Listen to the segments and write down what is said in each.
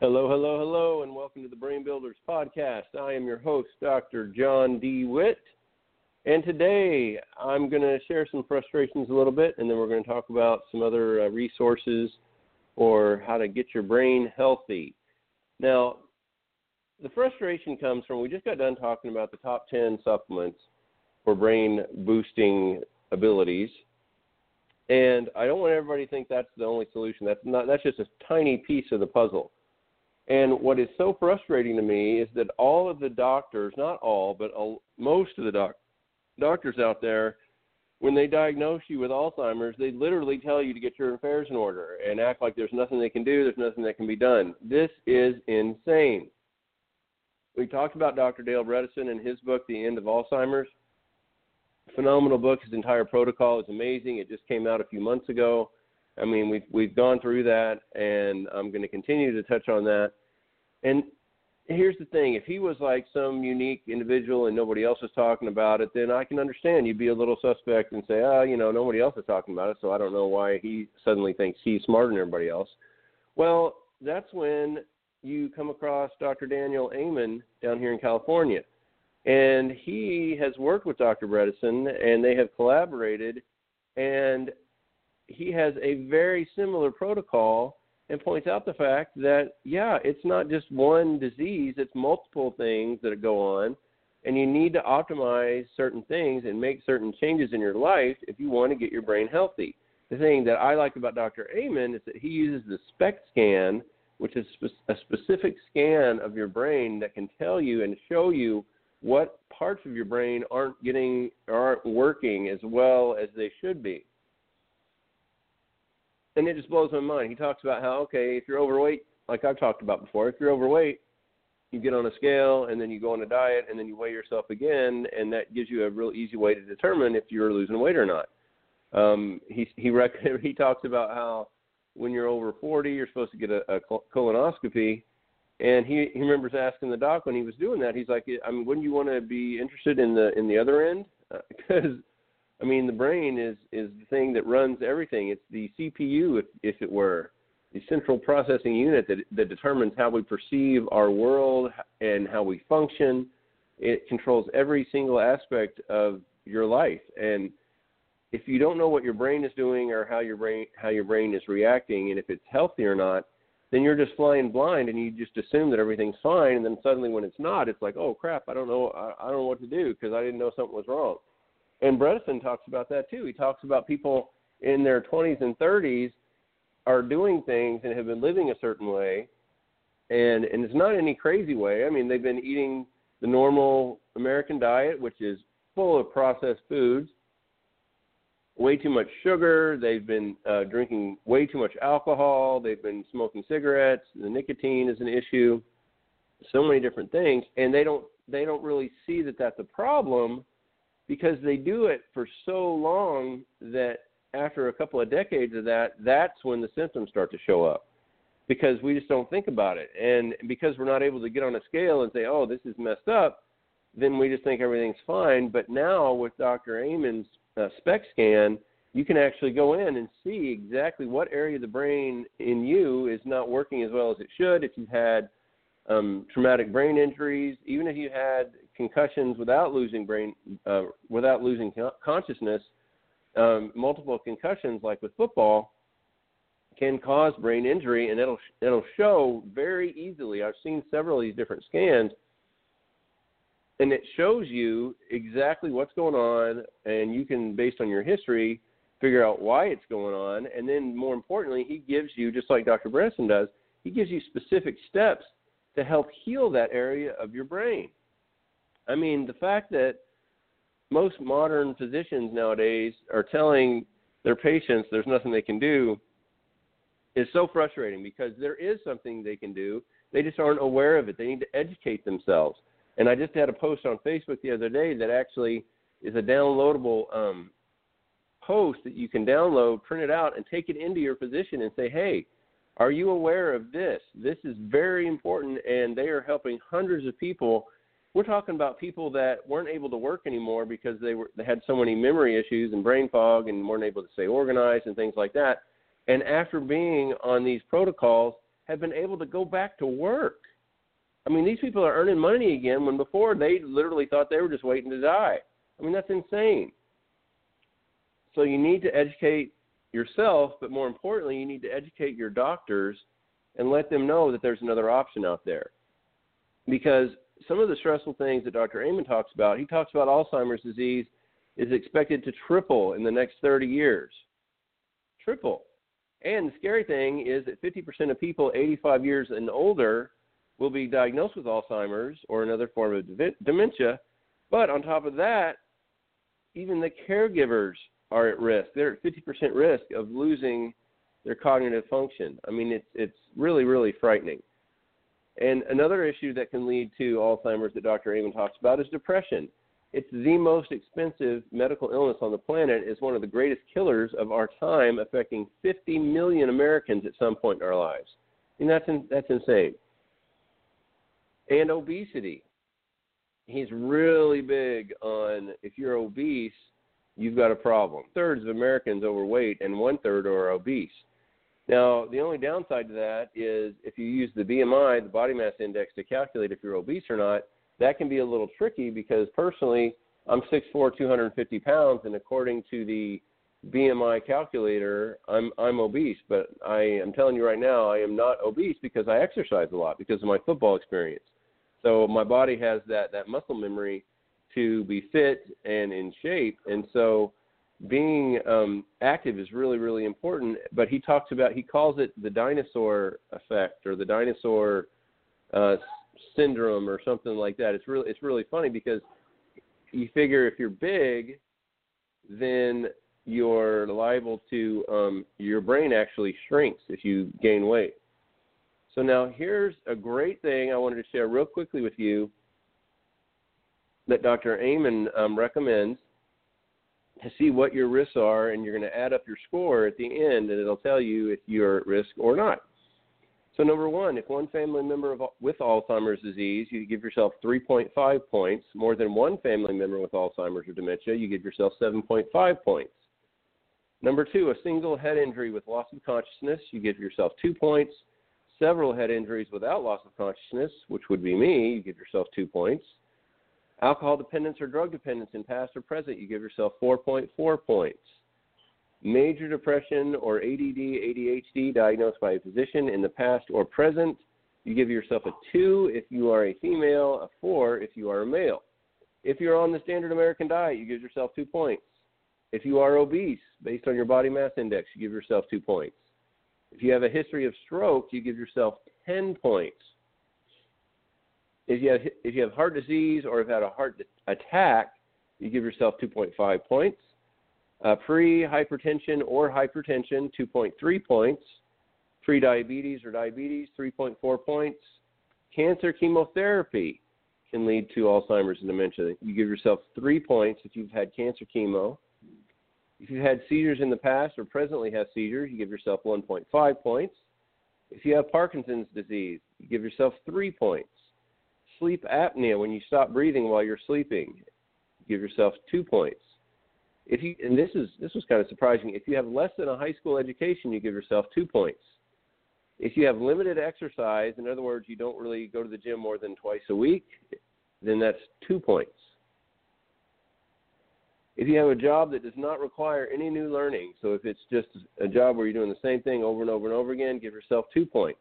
Hello, hello, hello, and welcome to the Brain Builders Podcast. I am your host, Dr. John DeWitt. And today I'm going to share some frustrations a little bit, and then we're going to talk about some other uh, resources or how to get your brain healthy. Now, the frustration comes from we just got done talking about the top 10 supplements for brain boosting abilities. And I don't want everybody to think that's the only solution. That's not that's just a tiny piece of the puzzle. And what is so frustrating to me is that all of the doctors, not all, but most of the doc- doctors out there, when they diagnose you with Alzheimer's, they literally tell you to get your affairs in order and act like there's nothing they can do, there's nothing that can be done. This is insane. We talked about Dr. Dale Bredesen and his book, The End of Alzheimer's. Phenomenal book. His entire protocol is amazing. It just came out a few months ago. I mean, we've we've gone through that, and I'm going to continue to touch on that. And here's the thing: if he was like some unique individual and nobody else is talking about it, then I can understand. You'd be a little suspect and say, "Oh, you know, nobody else is talking about it, so I don't know why he suddenly thinks he's smarter than everybody else." Well, that's when you come across Dr. Daniel Amen down here in California, and he has worked with Dr. Bredesen, and they have collaborated, and he has a very similar protocol and points out the fact that yeah, it's not just one disease; it's multiple things that go on, and you need to optimize certain things and make certain changes in your life if you want to get your brain healthy. The thing that I like about Dr. Amen is that he uses the SPECT scan, which is a specific scan of your brain that can tell you and show you what parts of your brain aren't getting aren't working as well as they should be and it just blows my mind. He talks about how okay, if you're overweight, like I've talked about before, if you're overweight, you get on a scale and then you go on a diet and then you weigh yourself again, and that gives you a real easy way to determine if you're losing weight or not. Um, he he rec- he talks about how when you're over 40, you're supposed to get a, a colonoscopy, and he he remembers asking the doc when he was doing that. He's like, I mean, wouldn't you want to be interested in the in the other end? Because uh, I mean, the brain is is the thing that runs everything. It's the CPU, if if it were, the central processing unit that that determines how we perceive our world and how we function. It controls every single aspect of your life, and if you don't know what your brain is doing or how your brain how your brain is reacting, and if it's healthy or not, then you're just flying blind and you just assume that everything's fine, and then suddenly when it's not, it's like, oh crap, I don't know, I, I don't know what to do because I didn't know something was wrong. And Bredesen talks about that too. He talks about people in their 20s and 30s are doing things and have been living a certain way, and and it's not any crazy way. I mean, they've been eating the normal American diet, which is full of processed foods, way too much sugar. They've been uh, drinking way too much alcohol. They've been smoking cigarettes. The nicotine is an issue. So many different things, and they don't they don't really see that that's a problem because they do it for so long that after a couple of decades of that, that's when the symptoms start to show up because we just don't think about it. And because we're not able to get on a scale and say, oh, this is messed up, then we just think everything's fine. But now with Dr. Amen's uh, SPECT scan, you can actually go in and see exactly what area of the brain in you is not working as well as it should. If you've had um, traumatic brain injuries, even if you had concussions without losing brain, uh, without losing consciousness, um, multiple concussions, like with football, can cause brain injury, and it'll it'll show very easily. I've seen several of these different scans, and it shows you exactly what's going on, and you can, based on your history, figure out why it's going on, and then more importantly, he gives you, just like Dr. Bredesen does, he gives you specific steps to help heal that area of your brain. I mean, the fact that most modern physicians nowadays are telling their patients there's nothing they can do is so frustrating because there is something they can do. They just aren't aware of it. They need to educate themselves. And I just had a post on Facebook the other day that actually is a downloadable um, post that you can download, print it out, and take it into your physician and say, hey, are you aware of this? This is very important, and they are helping hundreds of people. We're talking about people that weren't able to work anymore because they were they had so many memory issues and brain fog and weren't able to stay organized and things like that. And after being on these protocols, have been able to go back to work. I mean, these people are earning money again when before they literally thought they were just waiting to die. I mean, that's insane. So you need to educate yourself, but more importantly, you need to educate your doctors and let them know that there's another option out there. Because some of the stressful things that Dr. Amen talks about, he talks about Alzheimer's disease is expected to triple in the next 30 years. Triple. And the scary thing is that 50% of people 85 years and older will be diagnosed with Alzheimer's or another form of dementia. But on top of that, even the caregivers are at risk. They're at 50% risk of losing their cognitive function. I mean, it's it's really really frightening. And another issue that can lead to Alzheimer's that Dr. Amen talks about is depression. It's the most expensive medical illness on the planet. It's one of the greatest killers of our time, affecting 50 million Americans at some point in our lives. Mean, that's in, that's insane. And obesity. He's really big on if you're obese, you've got a problem. Thirds of Americans overweight, and one third are obese. Now, the only downside to that is if you use the BMI, the body mass index, to calculate if you're obese or not, that can be a little tricky because personally, I'm 6'4", 250 pounds, and according to the BMI calculator, I'm I'm obese. But I am telling you right now, I am not obese because I exercise a lot because of my football experience. So my body has that that muscle memory to be fit and in shape. And so being um, active is really, really important. But he talks about, he calls it the dinosaur effect or the dinosaur uh, syndrome or something like that. It's really, it's really funny because you figure if you're big, then you're liable to um, your brain actually shrinks if you gain weight. So now here's a great thing I wanted to share real quickly with you that Dr. Amen um, recommends to see what your risks are, and you're going to add up your score at the end, and it'll tell you if you're at risk or not. So, number one, if one family member of, with Alzheimer's disease, you give yourself 3.5 points. More than one family member with Alzheimer's or dementia, you give yourself 7.5 points. Number two, a single head injury with loss of consciousness, you give yourself two points. Several head injuries without loss of consciousness, which would be me, you give yourself two points. Alcohol dependence or drug dependence in past or present, you give yourself 4.4 points. Major depression or ADD, ADHD diagnosed by a physician in the past or present, you give yourself a 2 if you are a female, a 4 if you are a male. If you're on the standard American diet, you give yourself 2 points. If you are obese, based on your body mass index, you give yourself 2 points. If you have a history of stroke, you give yourself 10 points. If you have if you have heart disease or have had a heart attack, you give yourself 2.5 points. Uh, pre-hypertension or hypertension, 2.3 points. Pre-diabetes or diabetes, 3.4 points. Cancer chemotherapy can lead to Alzheimer's and dementia. You give yourself three points if you've had cancer chemo. If you've had seizures in the past or presently have seizures, you give yourself 1.5 points. If you have Parkinson's disease, you give yourself three points sleep apnea when you stop breathing while you're sleeping. Give yourself two points. If you and this is this was kind of surprising. If you have less than a high school education, you give yourself two points. If you have limited exercise, in other words, you don't really go to the gym more than twice a week, then that's two points. If you have a job that does not require any new learning, so if it's just a job where you're doing the same thing over and over and over again, give yourself two points.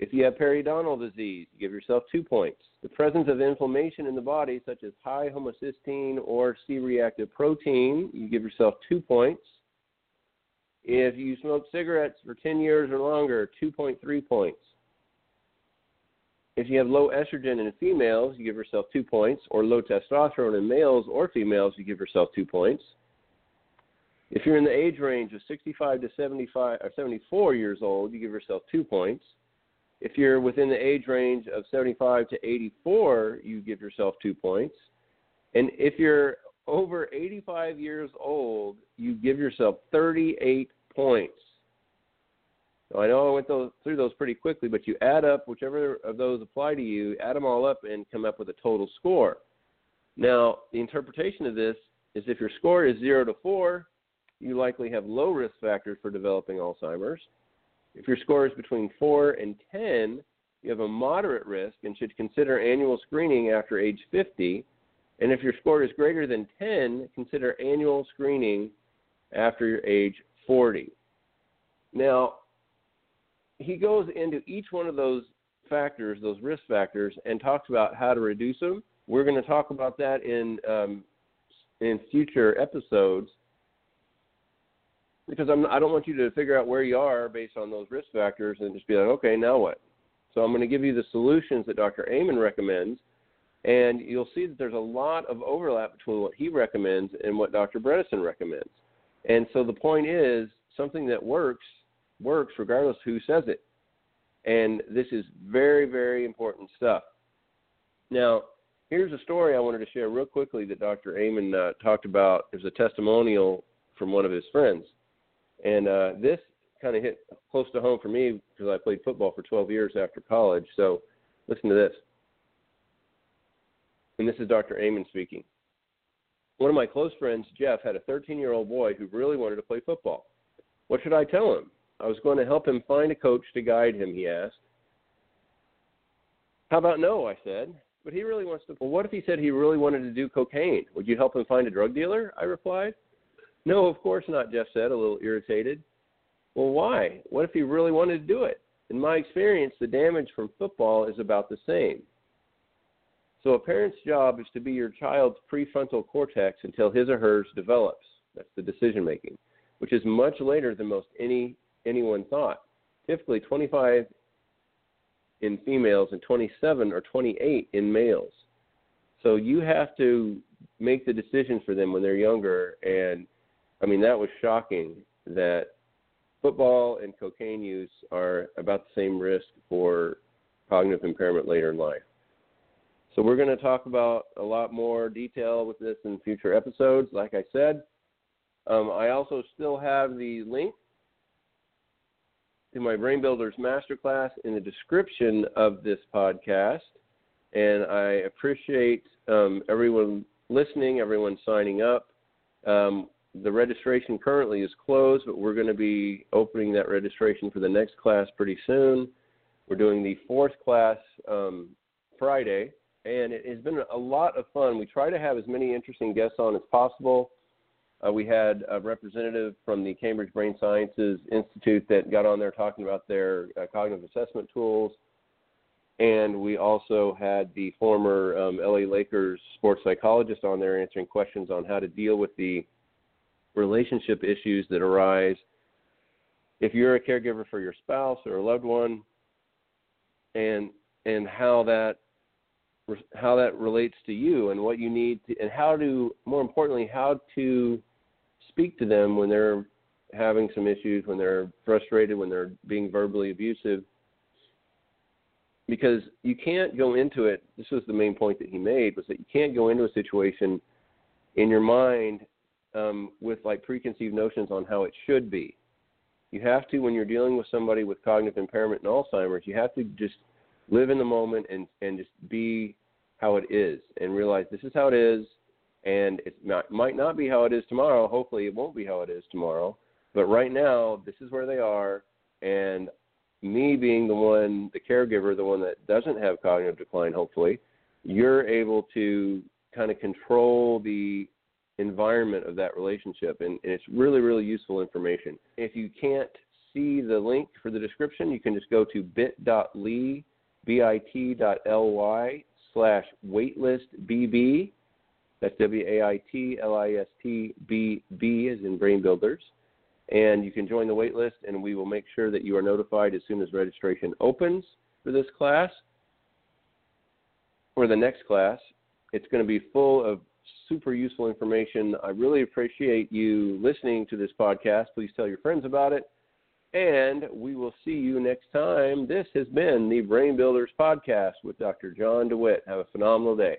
If you have periodontal disease, you give yourself two points. The presence of inflammation in the body, such as high homocysteine or C reactive protein, you give yourself two points. If you smoke cigarettes for 10 years or longer, 2.3 points. If you have low estrogen in females, you give yourself two points, or low testosterone in males or females, you give yourself two points. If you're in the age range of 65 to 75 or 74 years old, you give yourself two points. If you're within the age range of 75 to 84, you give yourself two points. And if you're over 85 years old, you give yourself 38 points. I know I went those, through those pretty quickly, but you add up whichever of those apply to you, add them all up, and come up with a total score. Now, the interpretation of this is if your score is 0 to 4, you likely have low risk factors for developing Alzheimer's. If your score is between 4 and 10, you have a moderate risk and should consider annual screening after age 50. And if your score is greater than 10, consider annual screening after age 40. Now, he goes into each one of those factors, those risk factors, and talks about how to reduce them. We're going to talk about that in um, in future episodes because I'm, I don't want you to figure out where you are based on those risk factors and just be like, okay, now what? So I'm going to give you the solutions that Dr. Amen recommends, and you'll see that there's a lot of overlap between what he recommends and what Dr. Bredesen recommends. And so the point is, something that works works regardless who says it. And this is very, very important stuff. Now, here's a story I wanted to share real quickly that Dr. Amen uh, talked about. It was a testimonial from one of his friends. And uh, this kind of hit close to home for me because I played football for 12 years after college. So listen to this. And this is Dr. Amen speaking. One of my close friends, Jeff, had a 13 year old boy who really wanted to play football. What should I tell him? I was going to help him find a coach to guide him, he asked. How about no? I said. But he really wants to. Well, what if he said he really wanted to do cocaine? Would you help him find a drug dealer? I replied. No, of course not, Jeff said, a little irritated. Well, why? What if he really wanted to do it? In my experience, the damage from football is about the same. So, a parent's job is to be your child's prefrontal cortex until his or hers develops. That's the decision making, which is much later than most any anyone thought. Typically, 25 in females and 27 or 28 in males. So you have to make the decisions for them when they're younger. And I mean, that was shocking that football and cocaine use are about the same risk for cognitive impairment later in life. So we're going to talk about a lot more detail with this in future episodes. Like I said, um, I also still have the link to my Brain Builders Masterclass in the description of this podcast. And I appreciate um, everyone listening, everyone signing up. Um, the registration currently is closed, but we're going to be opening that registration for the next class pretty soon. We're doing the fourth class um, Friday, and it has been a lot of fun. We try to have as many interesting guests on as possible. Uh, we had a representative from the Cambridge Brain Sciences Institute that got on there talking about their uh, cognitive assessment tools. And we also had the former um, LA Lakers sports psychologist on there answering questions on how to deal with the relationship issues that arise if you're a caregiver for your spouse or a loved one, and and how that how that relates to you and what you need to, and how to more importantly how to speak to them when they're having some issues, when they're frustrated, when they're being verbally abusive. Because you can't go into it. This was the main point that he made was that you can't go into a situation in your mind um, with like preconceived notions on how it should be. You have to, when you're dealing with somebody with cognitive impairment and Alzheimer's, you have to just live in the moment and and just be how it is and realize this is how it is and it might not be how it is tomorrow. Hopefully, it won't be how it is tomorrow. But right now, this is where they are, and me being the one, the caregiver, the one that doesn't have cognitive decline, hopefully, you're able to kind of control the environment of that relationship, and, and it's really, really useful information. If you can't see the link for the description, you can just go to bit.ly, bit.ly slash waitlistbb that's W A I T L I S T B B as in Brain Builders. And you can join the waitlist, and we will make sure that you are notified as soon as registration opens for this class. For the next class, it's going to be full of super useful information. I really appreciate you listening to this podcast. Please tell your friends about it. And we will see you next time. This has been the Brain Builders Podcast with Dr. John DeWitt. Have a phenomenal day.